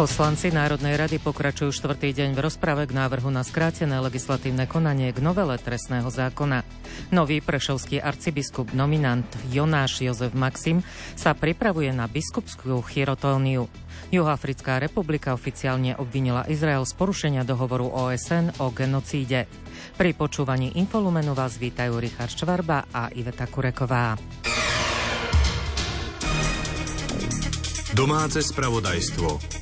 Poslanci Národnej rady pokračujú štvrtý deň v rozprave k návrhu na skrátené legislatívne konanie k novele trestného zákona. Nový prešovský arcibiskup nominant Jonáš Jozef Maxim sa pripravuje na biskupskú chirotóniu. Juhoafrická republika oficiálne obvinila Izrael z porušenia dohovoru OSN o genocíde. Pri počúvaní Infolumenu vás vítajú Richard Čvarba a Iveta Kureková. Domáce spravodajstvo.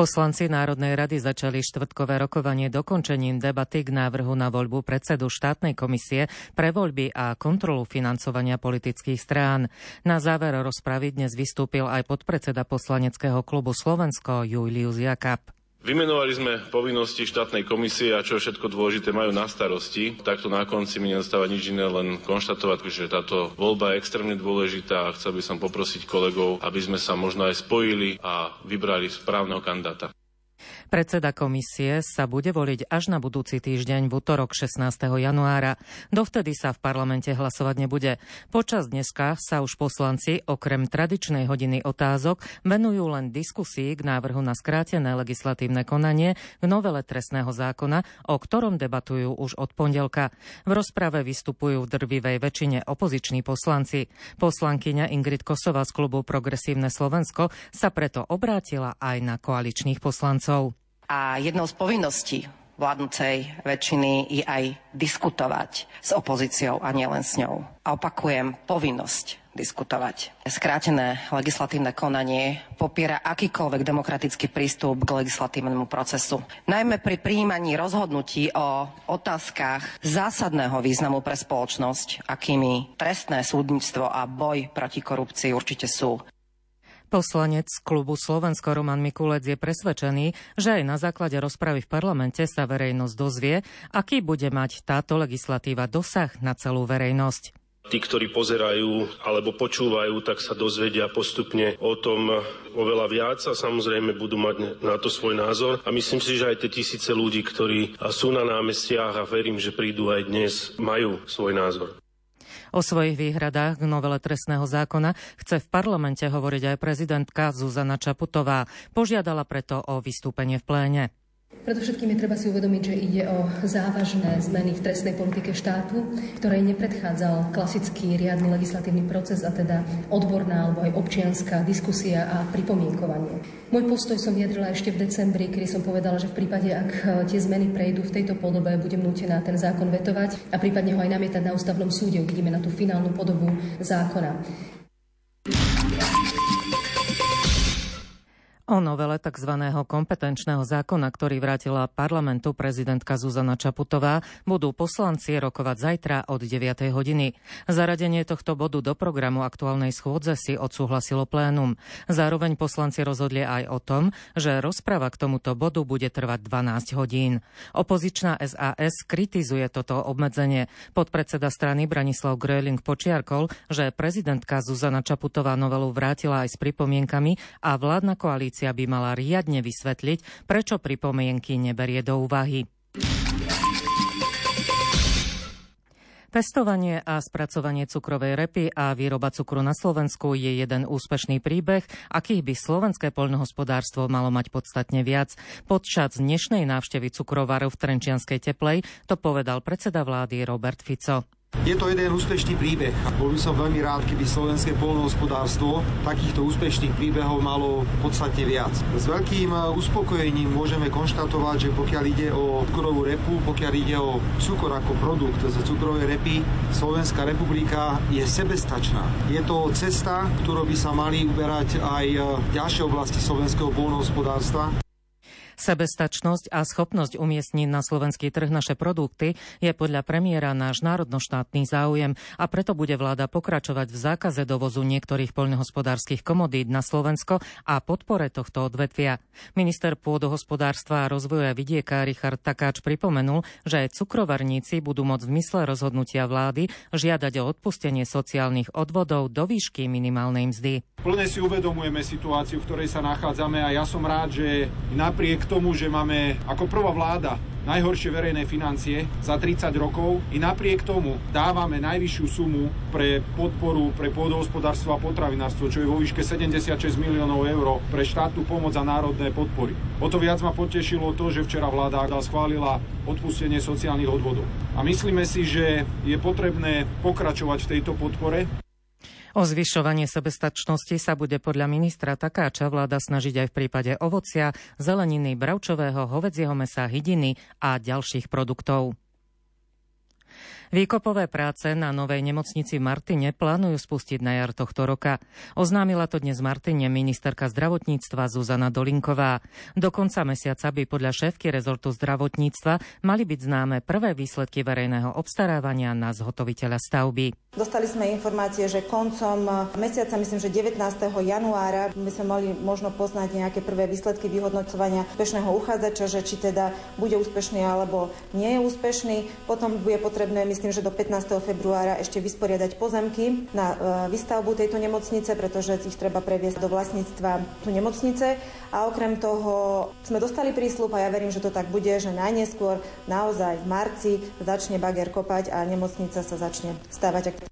Poslanci Národnej rady začali štvrtkové rokovanie dokončením debaty k návrhu na voľbu predsedu štátnej komisie pre voľby a kontrolu financovania politických strán. Na záver rozpravy dnes vystúpil aj podpredseda poslaneckého klubu Slovensko Julius Jakab. Vymenovali sme povinnosti štátnej komisie a čo všetko dôležité majú na starosti. Takto na konci mi nedostáva nič iné, len konštatovať, že táto voľba je extrémne dôležitá a chcel by som poprosiť kolegov, aby sme sa možno aj spojili a vybrali správneho kandidáta. Predseda komisie sa bude voliť až na budúci týždeň v útorok 16. januára. Dovtedy sa v parlamente hlasovať nebude. Počas dneska sa už poslanci okrem tradičnej hodiny otázok venujú len diskusii k návrhu na skrátené legislatívne konanie k novele trestného zákona, o ktorom debatujú už od pondelka. V rozprave vystupujú v drvivej väčšine opoziční poslanci. Poslankyňa Ingrid Kosová z klubu Progresívne Slovensko sa preto obrátila aj na koaličných poslancov. A jednou z povinností vládnucej väčšiny je aj diskutovať s opozíciou a nielen s ňou. A opakujem, povinnosť diskutovať. Skrátené legislatívne konanie popiera akýkoľvek demokratický prístup k legislatívnemu procesu. Najmä pri príjmaní rozhodnutí o otázkach zásadného významu pre spoločnosť, akými trestné súdnictvo a boj proti korupcii určite sú. Poslanec klubu Slovensko Roman Mikulec je presvedčený, že aj na základe rozpravy v parlamente sa verejnosť dozvie, aký bude mať táto legislatíva dosah na celú verejnosť. Tí, ktorí pozerajú alebo počúvajú, tak sa dozvedia postupne o tom oveľa viac a samozrejme budú mať na to svoj názor. A myslím si, že aj tie tisíce ľudí, ktorí sú na námestiach a verím, že prídu aj dnes, majú svoj názor. O svojich výhradách k novele trestného zákona chce v parlamente hovoriť aj prezidentka Zuzana Čaputová. Požiadala preto o vystúpenie v pléne. Predovšetkým je treba si uvedomiť, že ide o závažné zmeny v trestnej politike štátu, ktorej nepredchádzal klasický riadny legislatívny proces, a teda odborná alebo aj občianská diskusia a pripomienkovanie. Môj postoj som vyjadrila ešte v decembri, kedy som povedala, že v prípade, ak tie zmeny prejdú v tejto podobe, budem nútená ten zákon vetovať a prípadne ho aj namietať na ústavnom súde. Uvidíme na tú finálnu podobu zákona. O novele tzv. kompetenčného zákona, ktorý vrátila parlamentu prezidentka Zuzana Čaputová, budú poslanci rokovať zajtra od 9. hodiny. Zaradenie tohto bodu do programu aktuálnej schôdze si odsúhlasilo plénum. Zároveň poslanci rozhodli aj o tom, že rozprava k tomuto bodu bude trvať 12 hodín. Opozičná SAS kritizuje toto obmedzenie. Podpredseda strany Branislav Gröling počiarkol, že prezidentka Zuzana Čaputová novelu vrátila aj s pripomienkami a vládna koalícia Komisia by mala riadne vysvetliť, prečo pripomienky neberie do úvahy. Pestovanie a spracovanie cukrovej repy a výroba cukru na Slovensku je jeden úspešný príbeh, akých by slovenské poľnohospodárstvo malo mať podstatne viac. Podčas dnešnej návštevy cukrovaru v Trenčianskej teplej to povedal predseda vlády Robert Fico. Je to jeden úspešný príbeh a bol by som veľmi rád, keby slovenské polnohospodárstvo takýchto úspešných príbehov malo podstatne viac. S veľkým eh, uspokojením môžeme konštatovať, že pokiaľ ide o cukrovú repu, pokiaľ ide o cukor ako produkt z cukrovej repy, Slovenská republika je sebestačná. Je to cesta, ktorou by sa mali uberať aj eh, ďalšie oblasti slovenského polnohospodárstva. Sebestačnosť a schopnosť umiestniť na slovenský trh naše produkty je podľa premiéra náš národnoštátny záujem a preto bude vláda pokračovať v zákaze dovozu niektorých poľnohospodárskych komodít na Slovensko a podpore tohto odvetvia. Minister pôdohospodárstva a rozvoja vidieka Richard Takáč pripomenul, že aj cukrovarníci budú môcť v mysle rozhodnutia vlády žiadať o odpustenie sociálnych odvodov do výšky minimálnej mzdy. Plne si uvedomujeme situáciu, v ktorej sa nachádzame a ja som rád, že napriek tomu, že máme ako prvá vláda najhoršie verejné financie za 30 rokov. I napriek tomu dávame najvyššiu sumu pre podporu pre pôdohospodárstvo a potravinárstvo, čo je vo výške 76 miliónov eur pre štátnu pomoc a národné podpory. O to viac ma potešilo to, že včera vláda schválila odpustenie sociálnych odvodov. A myslíme si, že je potrebné pokračovať v tejto podpore. O zvyšovanie sebestačnosti sa bude podľa ministra Takáča vláda snažiť aj v prípade ovocia, zeleniny, bravčového, hovedzieho mesa, hydiny a ďalších produktov. Výkopové práce na novej nemocnici v Martine plánujú spustiť na jar tohto roka. Oznámila to dnes Martine ministerka zdravotníctva Zuzana Dolinková. Do konca mesiaca by podľa šéfky rezortu zdravotníctva mali byť známe prvé výsledky verejného obstarávania na zhotoviteľa stavby. Dostali sme informácie, že koncom mesiaca, myslím, že 19. januára by sme mali možno poznať nejaké prvé výsledky vyhodnocovania úspešného uchádzača, že či teda bude úspešný alebo nie je úspešný. Potom bude potrebné, myslím, že do 15. februára ešte vysporiadať pozemky na e, výstavbu tejto nemocnice, pretože ich treba previesť do vlastníctva tu nemocnice. A okrem toho sme dostali prísľub a ja verím, že to tak bude, že najneskôr naozaj v marci začne bager kopať a nemocnica sa začne stavať.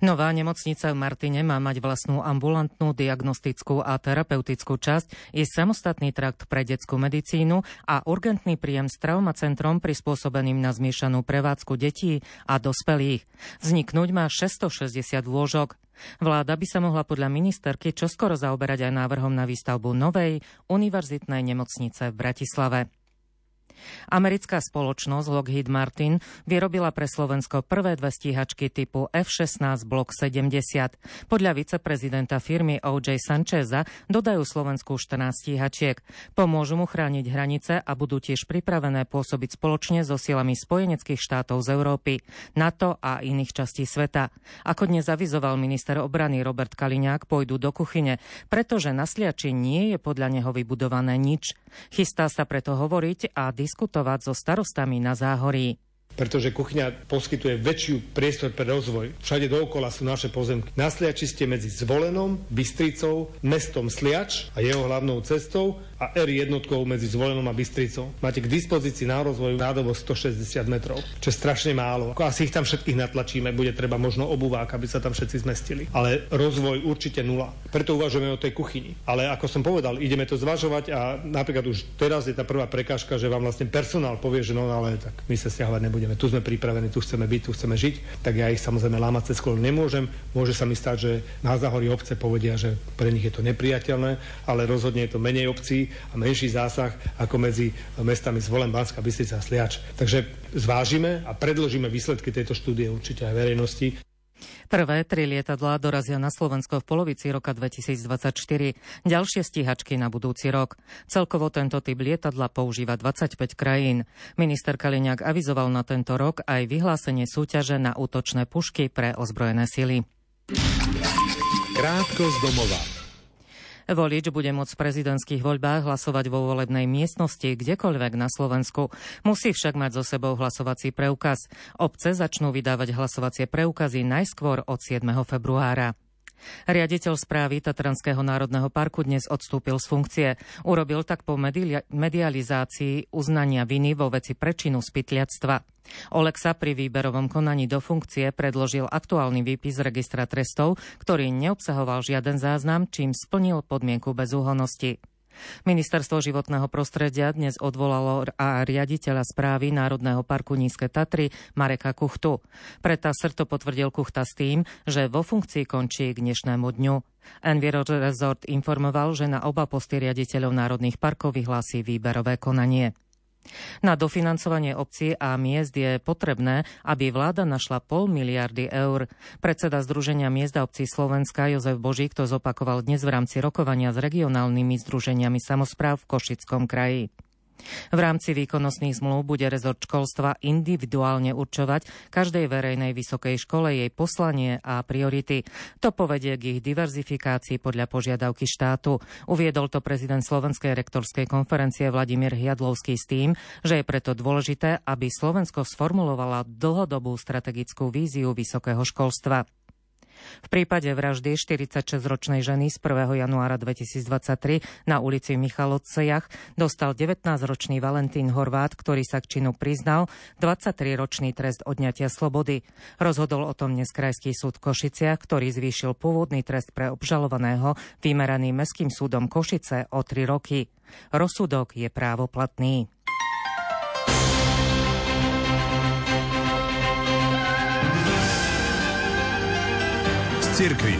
Nová nemocnica v Martine má mať vlastnú ambulantnú, diagnostickú a terapeutickú časť, je samostatný trakt pre detskú medicínu a urgentný príjem s traumacentrom prispôsobeným na zmiešanú prevádzku detí a dospelých. Vzniknúť má 660 lôžok. Vláda by sa mohla podľa ministerky čoskoro zaoberať aj návrhom na výstavbu novej univerzitnej nemocnice v Bratislave. Americká spoločnosť Lockheed Martin vyrobila pre Slovensko prvé dve stíhačky typu F-16 Block 70. Podľa viceprezidenta firmy O.J. Sancheza dodajú Slovensku 14 stíhačiek. Pomôžu mu chrániť hranice a budú tiež pripravené pôsobiť spoločne so silami spojeneckých štátov z Európy, NATO a iných častí sveta. Ako dnes avizoval minister obrany Robert Kaliňák, pôjdu do kuchyne, pretože na Sliači nie je podľa neho vybudované nič. Chystá sa preto hovoriť a diskutovať so starostami na Záhorí pretože kuchyňa poskytuje väčšiu priestor pre rozvoj. Všade dookola sú naše pozemky. Na Sliači ste medzi Zvolenom, Bystricou, mestom Sliač a jeho hlavnou cestou a R jednotkou medzi Zvolenom a Bystricou. Máte k dispozícii na rozvoj nádobo 160 metrov, čo je strašne málo. Ako asi ich tam všetkých natlačíme, bude treba možno obuvák, aby sa tam všetci zmestili. Ale rozvoj určite nula. Preto uvažujeme o tej kuchyni. Ale ako som povedal, ideme to zvažovať a napríklad už teraz je tá prvá prekážka, že vám vlastne personál povie, že no ale tak my sa stiahovať nebudeme tu sme pripravení, tu chceme byť, tu chceme žiť, tak ja ich samozrejme lámať cez koleno nemôžem. Môže sa mi stať, že na záhorí obce povedia, že pre nich je to nepriateľné, ale rozhodne je to menej obcí a menší zásah ako medzi mestami Zvolen, Banská, Bystrica a Sliač. Takže zvážime a predložíme výsledky tejto štúdie určite aj verejnosti. Prvé tri lietadlá dorazia na Slovensko v polovici roka 2024, ďalšie stíhačky na budúci rok. Celkovo tento typ lietadla používa 25 krajín. Minister Kaliňák avizoval na tento rok aj vyhlásenie súťaže na útočné pušky pre ozbrojené sily. Krátko z domova. Volič bude môcť v prezidentských voľbách hlasovať vo volebnej miestnosti kdekoľvek na Slovensku. Musí však mať so sebou hlasovací preukaz. Obce začnú vydávať hlasovacie preukazy najskôr od 7. februára. Riaditeľ správy Tatranského národného parku dnes odstúpil z funkcie. Urobil tak po medializácii uznania viny vo veci prečinu spytliactva. Oleg sa pri výberovom konaní do funkcie predložil aktuálny výpis registra trestov, ktorý neobsahoval žiaden záznam, čím splnil podmienku bezúhonosti. Ministerstvo životného prostredia dnes odvolalo a riaditeľa správy Národného parku Nízke Tatry Mareka Kuchtu. Pre TASR to potvrdil Kuchta s tým, že vo funkcii končí k dnešnému dňu. Enviro Resort informoval, že na oba posty riaditeľov národných parkov vyhlási výberové konanie. Na dofinancovanie obcí a miest je potrebné, aby vláda našla pol miliardy eur. Predseda Združenia miest obcí Slovenska Jozef Božík to zopakoval dnes v rámci rokovania s regionálnymi združeniami samozpráv v Košickom kraji. V rámci výkonnostných zmluv bude rezort školstva individuálne určovať každej verejnej vysokej škole jej poslanie a priority. To povedie k ich diverzifikácii podľa požiadavky štátu. Uviedol to prezident Slovenskej rektorskej konferencie Vladimír Hiadlovský s tým, že je preto dôležité, aby Slovensko sformulovala dlhodobú strategickú víziu vysokého školstva. V prípade vraždy 46-ročnej ženy z 1. januára 2023 na ulici Michalovcejach dostal 19-ročný Valentín Horvát, ktorý sa k činu priznal, 23-ročný trest odňatia slobody. Rozhodol o tom dnes Krajský súd Košiciach, ktorý zvýšil pôvodný trest pre obžalovaného vymeraný Mestským súdom Košice o 3 roky. Rozsudok je právoplatný. Cirkvi.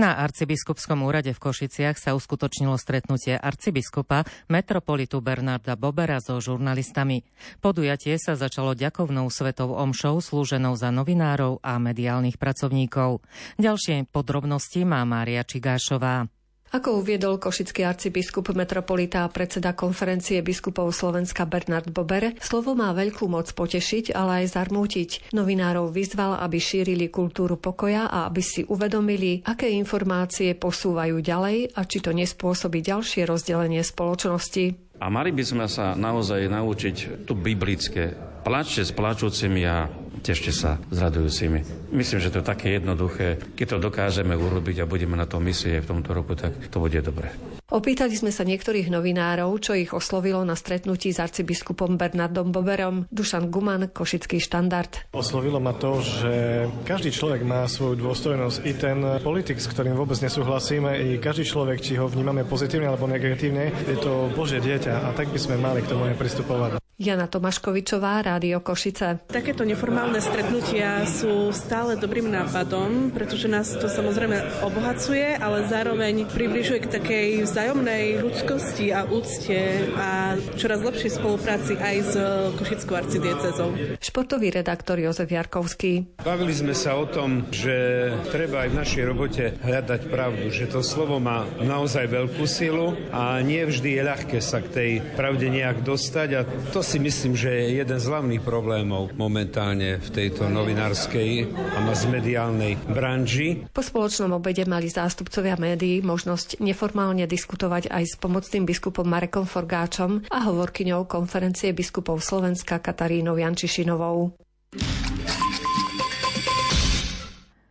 Na arcibiskupskom úrade v Košiciach sa uskutočnilo stretnutie arcibiskupa metropolitu Bernarda Bobera so žurnalistami. Podujatie sa začalo ďakovnou svetou omšou slúženou za novinárov a mediálnych pracovníkov. Ďalšie podrobnosti má Mária Čigášová. Ako uviedol košický arcibiskup metropolita a predseda konferencie biskupov Slovenska Bernard Bober, slovo má veľkú moc potešiť, ale aj zarmútiť. Novinárov vyzval, aby šírili kultúru pokoja a aby si uvedomili, aké informácie posúvajú ďalej a či to nespôsobí ďalšie rozdelenie spoločnosti. A mali by sme sa naozaj naučiť tu biblické. Plačte s plačúcimi a tešte sa s radujúcimi. Myslím, že to je také jednoduché. Keď to dokážeme urobiť a budeme na to misie v tomto roku, tak to bude dobre. Opýtali sme sa niektorých novinárov, čo ich oslovilo na stretnutí s arcibiskupom Bernardom Boberom. Dušan Guman, Košický štandard. Oslovilo ma to, že každý človek má svoju dôstojnosť. I ten politik, s ktorým vôbec nesúhlasíme, i každý človek, či ho vnímame pozitívne alebo negatívne, je to Božie dieťa a tak by sme mali k tomu nepristupovať. Jana Tomaškovičová, Rádio Košice. Takéto neformálne stretnutia sú stále dobrým nápadom, pretože nás to samozrejme obohacuje, ale zároveň približuje k takej vzájomnej ľudskosti a úcte a čoraz lepšej spolupráci aj s Košickou arcidiecezou. Športový redaktor Jozef Jarkovský. Bavili sme sa o tom, že treba aj v našej robote hľadať pravdu, že to slovo má naozaj veľkú silu a nie vždy je ľahké sa k tej pravde nejak dostať a to si myslím, že je jeden z hlavných problémov momentálne v tejto novinárskej a masmediálnej branži. Po spoločnom obede mali zástupcovia médií možnosť neformálne diskutovať aj s pomocným biskupom Marekom Forgáčom a hovorkyňou konferencie biskupov Slovenska Katarínou Jančišinovou.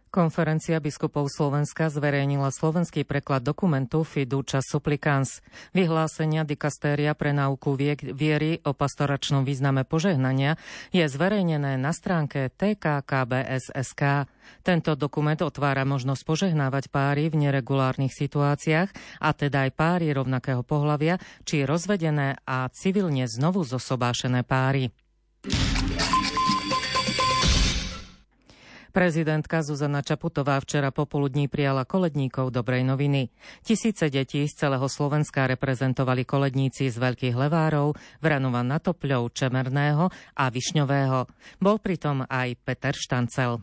Konferencia biskupov Slovenska zverejnila slovenský preklad dokumentu Fiducia Supplicans. Vyhlásenia dikastéria pre náuku viery o pastoračnom význame požehnania je zverejnené na stránke TKKBSSK. Tento dokument otvára možnosť požehnávať páry v neregulárnych situáciách, a teda aj páry rovnakého pohľavia, či rozvedené a civilne znovu zosobášené páry. Prezidentka Zuzana Čaputová včera popoludní prijala koledníkov dobrej noviny. Tisíce detí z celého Slovenska reprezentovali koledníci z Veľkých Levárov, Vranova Natopľov, Čemerného a Višňového. Bol pritom aj Peter Štancel.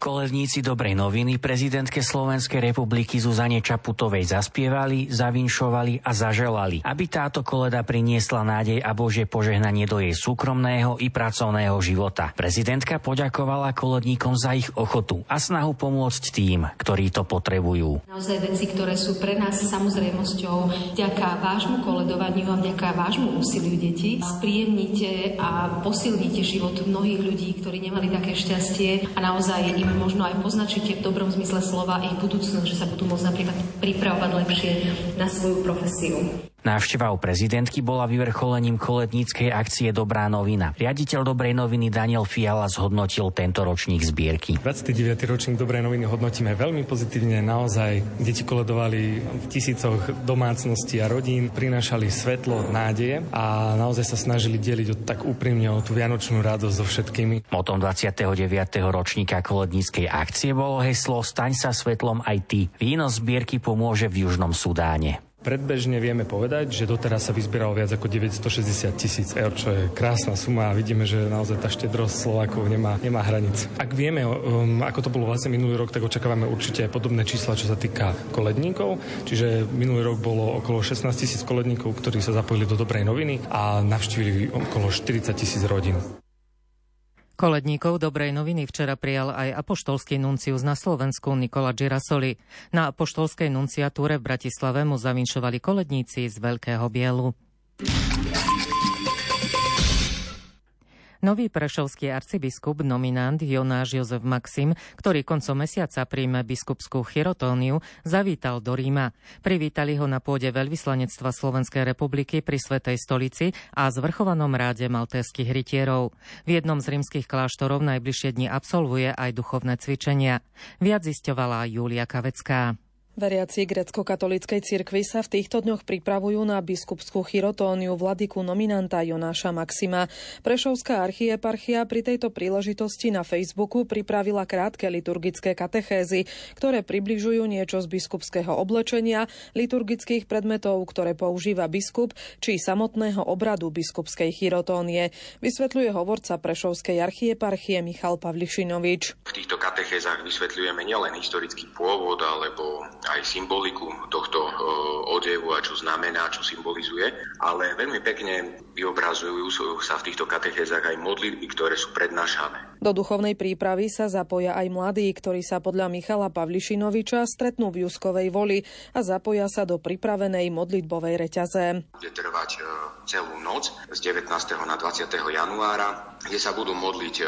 Kolevníci dobrej noviny prezidentke Slovenskej republiky Zuzane Čaputovej zaspievali, zavinšovali a zaželali, aby táto koleda priniesla nádej a Božie požehnanie do jej súkromného i pracovného života. Prezidentka poďakovala koledníkom za ich ochotu a snahu pomôcť tým, ktorí to potrebujú. Naozaj veci, ktoré sú pre nás samozrejmosťou, vďaka vášmu koledovaniu a vďaka vášmu úsiliu detí, spríjemnite a posilnite život mnohých ľudí, ktorí nemali také šťastie a naozaj im možno aj poznačíte v dobrom zmysle slova ich budúcnosť, že sa budú môcť napríklad pripravovať lepšie na svoju profesiu. Návšteva u prezidentky bola vyvrcholením koletníckej akcie Dobrá novina. Riaditeľ Dobrej noviny Daniel Fiala zhodnotil tento ročník zbierky. 29. ročník Dobrej noviny hodnotíme veľmi pozitívne. Naozaj deti koledovali v tisícoch domácností a rodín, prinášali svetlo, nádeje a naozaj sa snažili deliť tak úprimne o tú vianočnú radosť so všetkými. Motom 29. ročníka koledníckej akcie bolo heslo Staň sa svetlom aj ty. Výnos zbierky pomôže v Južnom Sudáne. Predbežne vieme povedať, že doteraz sa vyzbieralo viac ako 960 tisíc eur, čo je krásna suma a vidíme, že naozaj tá štedrosť Slovákov nemá, nemá hranic. Ak vieme, um, ako to bolo vlastne minulý rok, tak očakávame určite aj podobné čísla, čo sa týka koledníkov. Čiže minulý rok bolo okolo 16 tisíc koledníkov, ktorí sa zapojili do dobrej noviny a navštívili okolo 40 tisíc rodín. Koledníkov dobrej noviny včera prijal aj apoštolský nuncius na Slovensku Nikola Girasoli. Na apoštolskej nunciatúre v Bratislave mu zavinšovali koledníci z Veľkého Bielu. Nový prešovský arcibiskup, nominant Jonáš Jozef Maxim, ktorý koncom mesiaca príjme biskupskú chirotóniu, zavítal do Ríma. Privítali ho na pôde veľvyslanectva Slovenskej republiky pri Svetej stolici a zvrchovanom ráde maltéskych rytierov. V jednom z rímskych kláštorov najbližšie dni absolvuje aj duchovné cvičenia. Viac zisťovala Julia Kavecká. Veriaci grecko-katolíckej cirkvi sa v týchto dňoch pripravujú na biskupskú chirotóniu vladyku nominanta Jonáša Maxima. Prešovská archieparchia pri tejto príležitosti na Facebooku pripravila krátke liturgické katechézy, ktoré približujú niečo z biskupského oblečenia, liturgických predmetov, ktoré používa biskup, či samotného obradu biskupskej chirotónie. Vysvetľuje hovorca Prešovskej archieparchie Michal Pavlišinovič. V týchto katechézach vysvetľujeme nielen historický pôvod alebo aj symboliku tohto e, odevu a čo znamená, čo symbolizuje, ale veľmi pekne vyobrazujú sa v týchto katechézach aj modlitby, ktoré sú prednášané. Do duchovnej prípravy sa zapoja aj mladí, ktorí sa podľa Michala Pavlišinoviča stretnú v Juskovej voli a zapoja sa do pripravenej modlitbovej reťaze. Bude trvať e, celú noc z 19. na 20. januára, kde sa budú modliť e,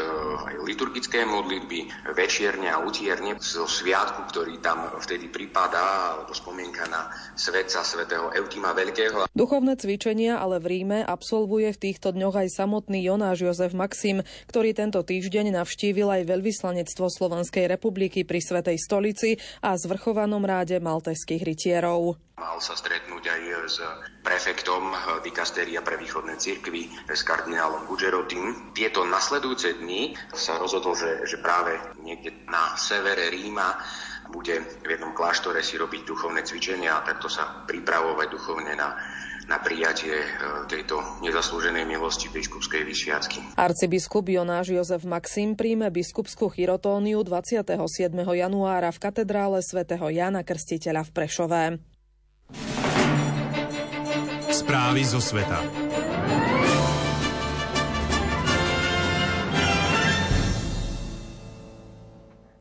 aj liturgické modlitby, večierne a utierne zo sviatku, ktorý tam vtedy pripadá dá, alebo spomienka na svetca svätého Eutima Veľkého. Duchovné cvičenia ale v Ríme absolvuje v týchto dňoch aj samotný Jonáš Jozef Maxim, ktorý tento týždeň navštívil aj veľvyslanectvo Slovenskej republiky pri Svetej stolici a zvrchovanom ráde malteských rytierov. Mal sa stretnúť aj s prefektom dikastéria pre východné cirkvy, s kardinálom Gugerotim. Tieto nasledujúce dni sa rozhodol, že, že práve niekde na severe Ríma bude v jednom kláštore si robiť duchovné cvičenia a takto sa pripravovať duchovne na na prijatie e, tejto nezaslúženej milosti biskupskej vysviacky. Arcibiskup Jonáš Jozef Maxim príjme biskupskú chirotóniu 27. januára v katedrále svätého Jana Krstiteľa v Prešové. Správy zo sveta.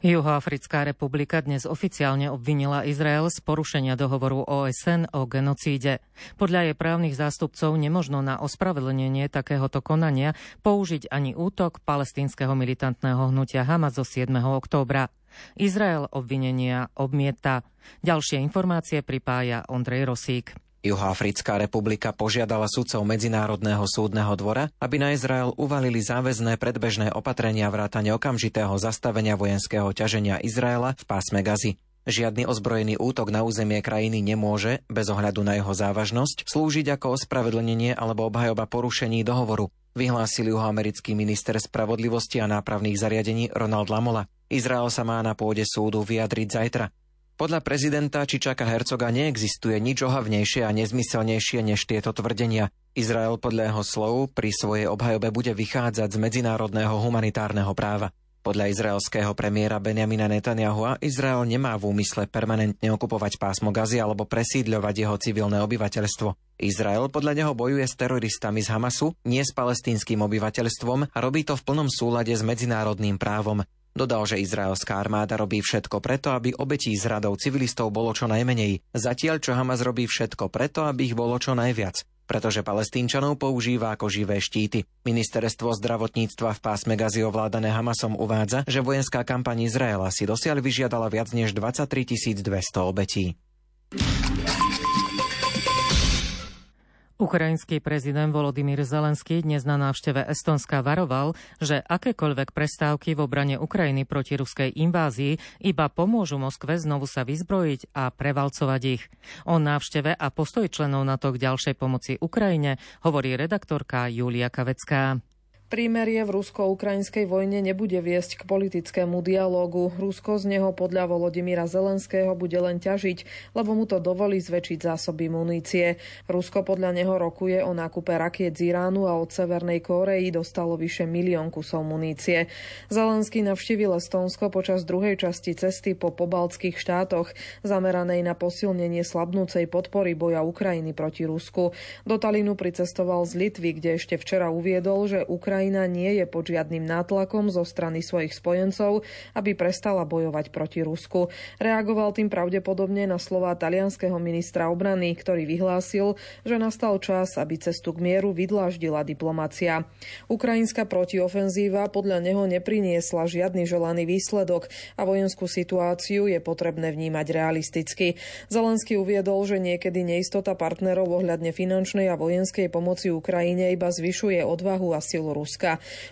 Juhoafrická republika dnes oficiálne obvinila Izrael z porušenia dohovoru OSN o genocíde. Podľa jej právnych zástupcov nemožno na ospravedlnenie takéhoto konania použiť ani útok palestínskeho militantného hnutia Hamas zo 7. októbra. Izrael obvinenia obmieta. Ďalšie informácie pripája Ondrej Rosík. Juhoafrická republika požiadala sudcov Medzinárodného súdneho dvora, aby na Izrael uvalili záväzné predbežné opatrenia vrátane okamžitého zastavenia vojenského ťaženia Izraela v pásme Gazy. Žiadny ozbrojený útok na územie krajiny nemôže, bez ohľadu na jeho závažnosť, slúžiť ako ospravedlnenie alebo obhajoba porušení dohovoru, vyhlásil juhoamerický minister spravodlivosti a nápravných zariadení Ronald Lamola. Izrael sa má na pôde súdu vyjadriť zajtra. Podľa prezidenta Čičaka Hercoga neexistuje nič ohavnejšie a nezmyselnejšie než tieto tvrdenia. Izrael podľa jeho slov pri svojej obhajobe bude vychádzať z medzinárodného humanitárneho práva. Podľa izraelského premiéra Benjamina Netanyahua Izrael nemá v úmysle permanentne okupovať pásmo Gazy alebo presídľovať jeho civilné obyvateľstvo. Izrael podľa neho bojuje s teroristami z Hamasu, nie s palestínskym obyvateľstvom a robí to v plnom súlade s medzinárodným právom. Dodal, že izraelská armáda robí všetko preto, aby obetí z radov civilistov bolo čo najmenej, zatiaľ čo Hamas robí všetko preto, aby ich bolo čo najviac pretože palestínčanov používa ako živé štíty. Ministerstvo zdravotníctva v pásme Gazi ovládané Hamasom uvádza, že vojenská kampaň Izraela si dosiaľ vyžiadala viac než 23 200 obetí. Ukrajinský prezident Volodymyr Zelenský dnes na návšteve Estonska varoval, že akékoľvek prestávky v obrane Ukrajiny proti ruskej invázii iba pomôžu Moskve znovu sa vyzbrojiť a prevalcovať ich. O návšteve a postoj členov NATO k ďalšej pomoci Ukrajine hovorí redaktorka Julia Kavecká. Prímerie v rusko-ukrajinskej vojne nebude viesť k politickému dialógu. Rusko z neho podľa Volodymyra Zelenského bude len ťažiť, lebo mu to dovolí zväčšiť zásoby munície. Rusko podľa neho rokuje o nákupe rakiet z Iránu a od Severnej Kórei dostalo vyše milión kusov munície. Zelenský navštívil Estónsko počas druhej časti cesty po pobaltských štátoch, zameranej na posilnenie slabnúcej podpory boja Ukrajiny proti Rusku. Do Talínu pricestoval z Litvy, kde ešte včera uviedol, že Ukrajina Ukrajina nie je pod žiadnym nátlakom zo strany svojich spojencov, aby prestala bojovať proti Rusku. Reagoval tým pravdepodobne na slova talianského ministra obrany, ktorý vyhlásil, že nastal čas, aby cestu k mieru vydláždila diplomacia. Ukrajinská protiofenzíva podľa neho nepriniesla žiadny želaný výsledok a vojenskú situáciu je potrebné vnímať realisticky. Zelenský uviedol, že niekedy neistota partnerov ohľadne finančnej a vojenskej pomoci Ukrajine iba zvyšuje odvahu a silu Ruska.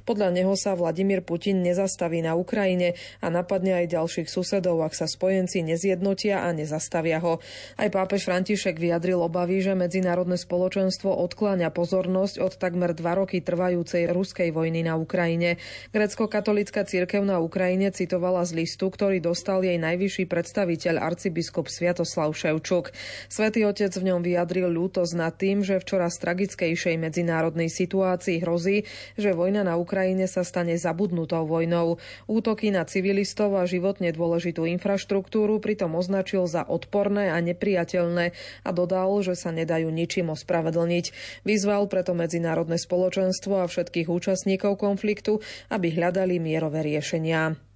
Podľa neho sa Vladimír Putin nezastaví na Ukrajine a napadne aj ďalších susedov, ak sa spojenci nezjednotia a nezastavia ho. Aj pápež František vyjadril obavy, že medzinárodné spoločenstvo odkláňa pozornosť od takmer dva roky trvajúcej ruskej vojny na Ukrajine. Grecko-katolická cirkev na Ukrajine citovala z listu, ktorý dostal jej najvyšší predstaviteľ arcibiskup Sviatoslav Ševčuk. Svetý otec v ňom vyjadril ľútosť nad tým, že v čoraz tragickejšej medzinárodnej situácii hrozí, že vojna na Ukrajine sa stane zabudnutou vojnou. Útoky na civilistov a životne dôležitú infraštruktúru pritom označil za odporné a nepriateľné a dodal, že sa nedajú ničím ospravedlniť. Vyzval preto medzinárodné spoločenstvo a všetkých účastníkov konfliktu, aby hľadali mierové riešenia.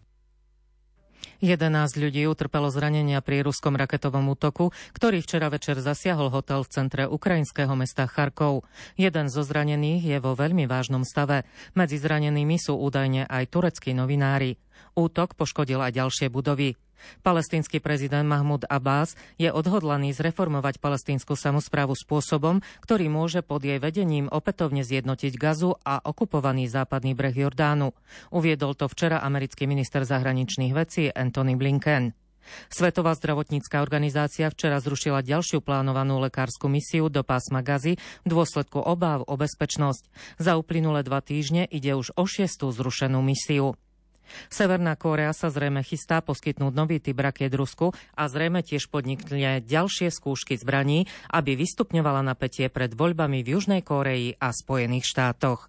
11 ľudí utrpelo zranenia pri ruskom raketovom útoku, ktorý včera večer zasiahol hotel v centre ukrajinského mesta Charkov. Jeden zo zranených je vo veľmi vážnom stave. Medzi zranenými sú údajne aj tureckí novinári. Útok poškodil aj ďalšie budovy. Palestínsky prezident Mahmud Abbas je odhodlaný zreformovať palestínsku samozprávu spôsobom, ktorý môže pod jej vedením opätovne zjednotiť Gazu a okupovaný západný breh Jordánu. Uviedol to včera americký minister zahraničných vecí Anthony Blinken. Svetová zdravotnícká organizácia včera zrušila ďalšiu plánovanú lekárskú misiu do pásma Gazy v dôsledku obáv o bezpečnosť. Za uplynulé dva týždne ide už o šiestú zrušenú misiu. Severná Kórea sa zrejme chystá poskytnúť nový typ rakiet Rusku a zrejme tiež podnikne ďalšie skúšky zbraní, aby vystupňovala napätie pred voľbami v Južnej Kóreji a Spojených štátoch.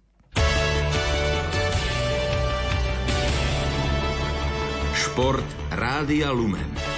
Šport Rádia Lumen.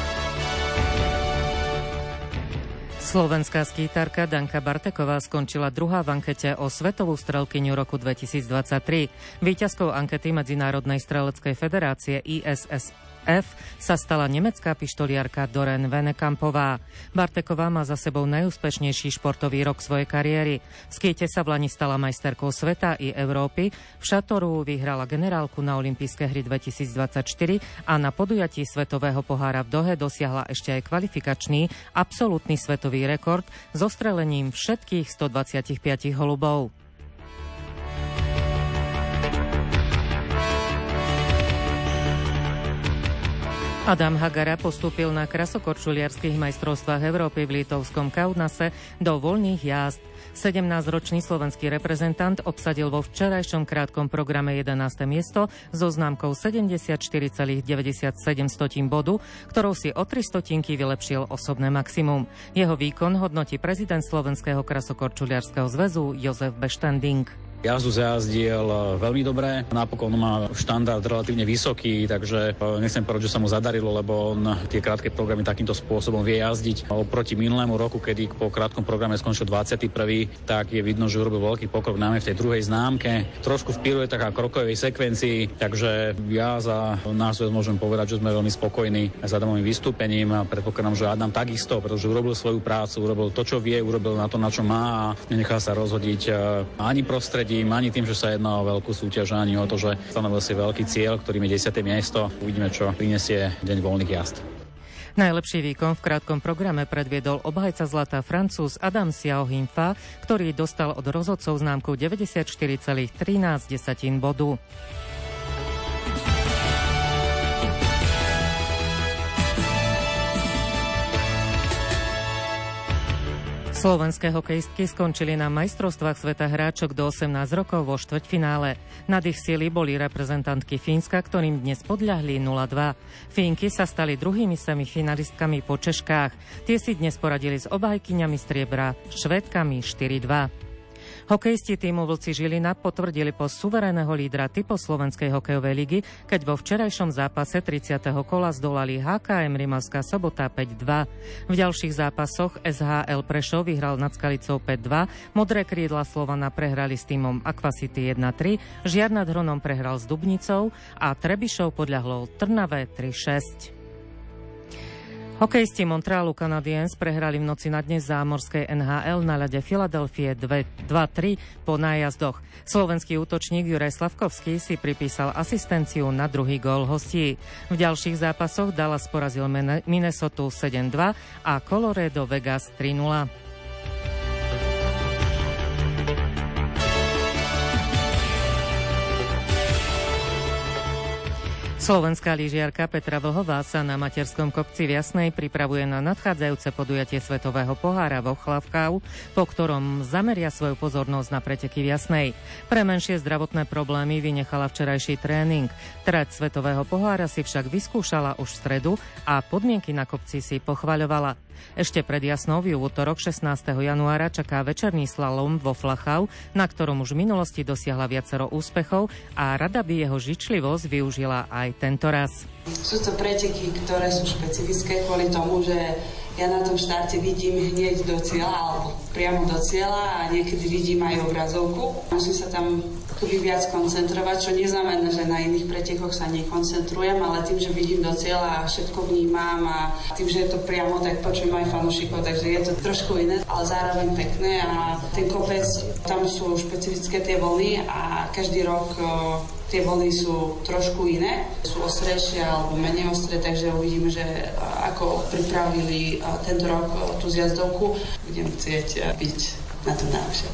Slovenská skýtarka Danka Barteková skončila druhá v ankete o svetovú strelkyňu roku 2023. Výťazkou ankety Medzinárodnej streleckej federácie ISS F sa stala nemecká pištoliarka Doren Venekampová. Barteková má za sebou najúspešnejší športový rok svojej kariéry. V skýte sa v Lani stala majsterkou sveta i Európy, v Šatoru vyhrala generálku na olympijské hry 2024 a na podujatí Svetového pohára v Dohe dosiahla ešte aj kvalifikačný, absolútny svetový rekord so strelením všetkých 125 holubov. Adam Hagara postúpil na krasokorčuliarských majstrovstvách Európy v Litovskom Kaunase do voľných jazd. 17-ročný slovenský reprezentant obsadil vo včerajšom krátkom programe 11. miesto so známkou 74,97 bodu, ktorou si o 3 stotinky vylepšil osobné maximum. Jeho výkon hodnotí prezident Slovenského krasokorčuliarského zväzu Jozef Beštending. Jazdu zajazdil e, veľmi dobre, napokon má štandard relatívne vysoký, takže e, nechcem povedať, že sa mu zadarilo, lebo on tie krátke programy takýmto spôsobom vie jazdiť. Oproti minulému roku, kedy po krátkom programe skončil 21., tak je vidno, že urobil veľký pokrok najmä v tej druhej známke. Trošku v piruetách taká krokovej sekvencii, takže ja za nás môžem povedať, že sme veľmi spokojní s Adamovým vystúpením a predpokladám, že Adam takisto, pretože urobil svoju prácu, urobil to, čo vie, urobil na to, na čo má a nenechá sa rozhodiť e, ani prostredie prostredím, ani tým, že sa jedná o veľkú súťaž, ani o to, že stanovil si veľký cieľ, ktorým je 10. miesto. Uvidíme, čo prinesie deň voľných jazd. Najlepší výkon v krátkom programe predviedol obhajca zlata Francúz Adam Siaohimfa, ktorý dostal od rozhodcov známku 94,13 bodu. Slovenské hokejistky skončili na majstrovstvách sveta hráčok do 18 rokov vo štvrťfinále. Nad ich síly boli reprezentantky Fínska, ktorým dnes podľahli 0-2. Fínky sa stali druhými semifinalistkami po Češkách. Tie si dnes poradili s obhajkyňami striebra, švedkami 4-2. Hokejisti týmu Vlci Žilina potvrdili post suverénneho lídra typu Slovenskej hokejovej ligy, keď vo včerajšom zápase 30. kola zdolali HKM Rimavská sobota 5-2. V ďalších zápasoch SHL Prešov vyhral nad Skalicou 5-2, Modré krídla Slovana prehrali s týmom Aquacity 1-3, Žiar nad Hronom prehral s Dubnicou a Trebišov podľahlo Trnave 3-6. Hokejisti Montrealu Canadiens prehrali v noci na dnes zámorskej NHL na ľade Filadelfie 2-3 po nájazdoch. Slovenský útočník Juraj Slavkovský si pripísal asistenciu na druhý gól hostí. V ďalších zápasoch Dallas porazil Minnesota 7-2 a Colorado Vegas 3-0. Slovenská lyžiarka Petra Vlhová sa na materskom kopci v Jasnej pripravuje na nadchádzajúce podujatie Svetového pohára vo Chlavkau, po ktorom zameria svoju pozornosť na preteky v Jasnej. Pre menšie zdravotné problémy vynechala včerajší tréning. Trať Svetového pohára si však vyskúšala už v stredu a podmienky na kopci si pochvaľovala. Ešte pred jasnou v útorok 16. januára čaká večerný slalom vo Flachau, na ktorom už v minulosti dosiahla viacero úspechov a rada by jeho žičlivosť využila aj tento raz. Sú to preteky, ktoré sú špecifické kvôli tomu, že ja na tom štarte vidím hneď do cieľa alebo priamo do cieľa a niekedy vidím aj obrazovku. Musím sa tam akoby viac koncentrovať, čo neznamená, že na iných pretekoch sa nekoncentrujem, ale tým, že vidím do cieľa a všetko vnímam a tým, že je to priamo, tak počujem aj fanúšikov, takže je to trošku iné, ale zároveň pekné a ten kopec, tam sú špecifické tie vlny a každý rok tie vlny sú trošku iné, sú ostrejšie alebo menej ostré, takže uvidíme, že ako pripravili tento rok tú zjazdovku, budem chcieť byť na to najlepšie.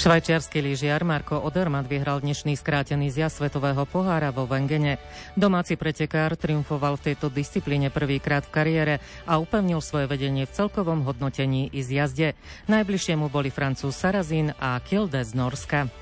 Švajčiarsky lyžiar Marko Odermatt vyhral dnešný skrátený zjazd Svetového pohára vo Vengene. Domáci pretekár triumfoval v tejto disciplíne prvýkrát v kariére a upevnil svoje vedenie v celkovom hodnotení i zjazde. Najbližšie mu boli Francúz Sarazín a Kilde z Norska.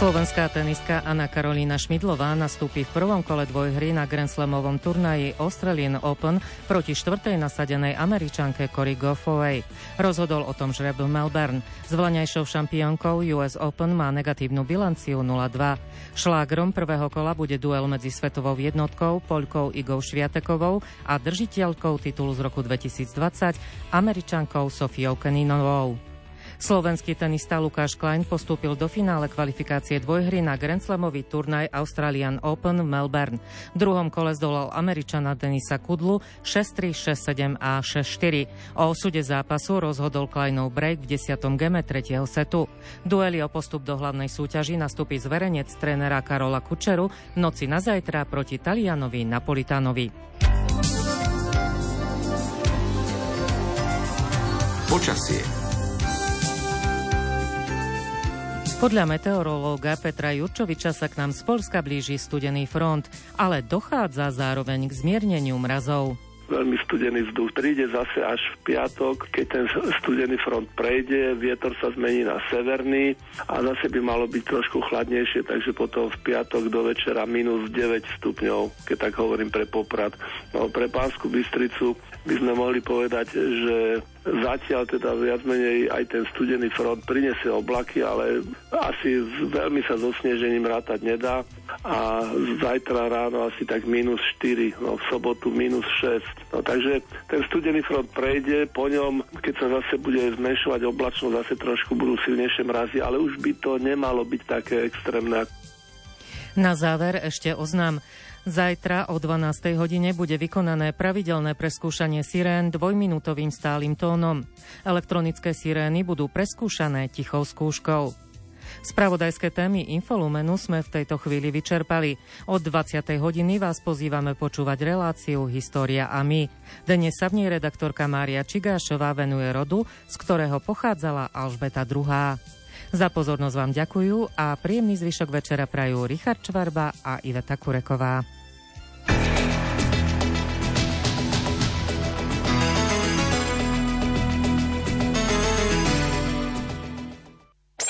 Slovenská tenistka Anna Karolína Šmidlová nastúpi v prvom kole dvojhry na Grand Slamovom turnaji Australian Open proti štvrtej nasadenej američanke Cory Goffovej. Rozhodol o tom žreb Melbourne. S vlaňajšou šampiónkou US Open má negatívnu bilanciu 0-2. Šlágrom prvého kola bude duel medzi svetovou jednotkou Poľkou Igou Šviatekovou a držiteľkou titulu z roku 2020 američankou Sofiou Keninovou. Slovenský tenista Lukáš Klein postúpil do finále kvalifikácie dvojhry na Grand Slamový turnaj Australian Open v Melbourne. V druhom kole zdolal Američana Denisa Kudlu 6-3, 6-7 a 6-4. O osude zápasu rozhodol Kleinov break v 10. geme 3. setu. Dueli o postup do hlavnej súťaži nastúpi zverejnec trénera Karola Kučeru v noci na zajtra proti Talianovi Napolitánovi. Počasie. Podľa meteorológa Petra Jurčoviča sa k nám z Polska blíži studený front, ale dochádza zároveň k zmierneniu mrazov veľmi studený vzduch. Príde zase až v piatok, keď ten studený front prejde, vietor sa zmení na severný a zase by malo byť trošku chladnejšie, takže potom v piatok do večera minus 9 stupňov, keď tak hovorím pre Poprad. No pre Pánsku Bystricu by sme mohli povedať, že zatiaľ teda viac menej aj ten studený front prinesie oblaky, ale asi veľmi sa so snežením rátať nedá a zajtra ráno asi tak minus 4, no v sobotu minus 6. No takže ten studený front prejde, po ňom, keď sa zase bude zmenšovať oblačnosť, zase trošku budú silnejšie mrazy, ale už by to nemalo byť také extrémne. Na záver ešte oznám. Zajtra o 12. hodine bude vykonané pravidelné preskúšanie sirén dvojminútovým stálym tónom. Elektronické sirény budú preskúšané tichou skúškou. Spravodajské témy Infolumenu sme v tejto chvíli vyčerpali. Od 20. hodiny vás pozývame počúvať reláciu História a my. Dnes sa v nej redaktorka Mária Čigášová venuje rodu, z ktorého pochádzala Alžbeta II. Za pozornosť vám ďakujú a príjemný zvyšok večera prajú Richard Čvarba a Iveta Kureková.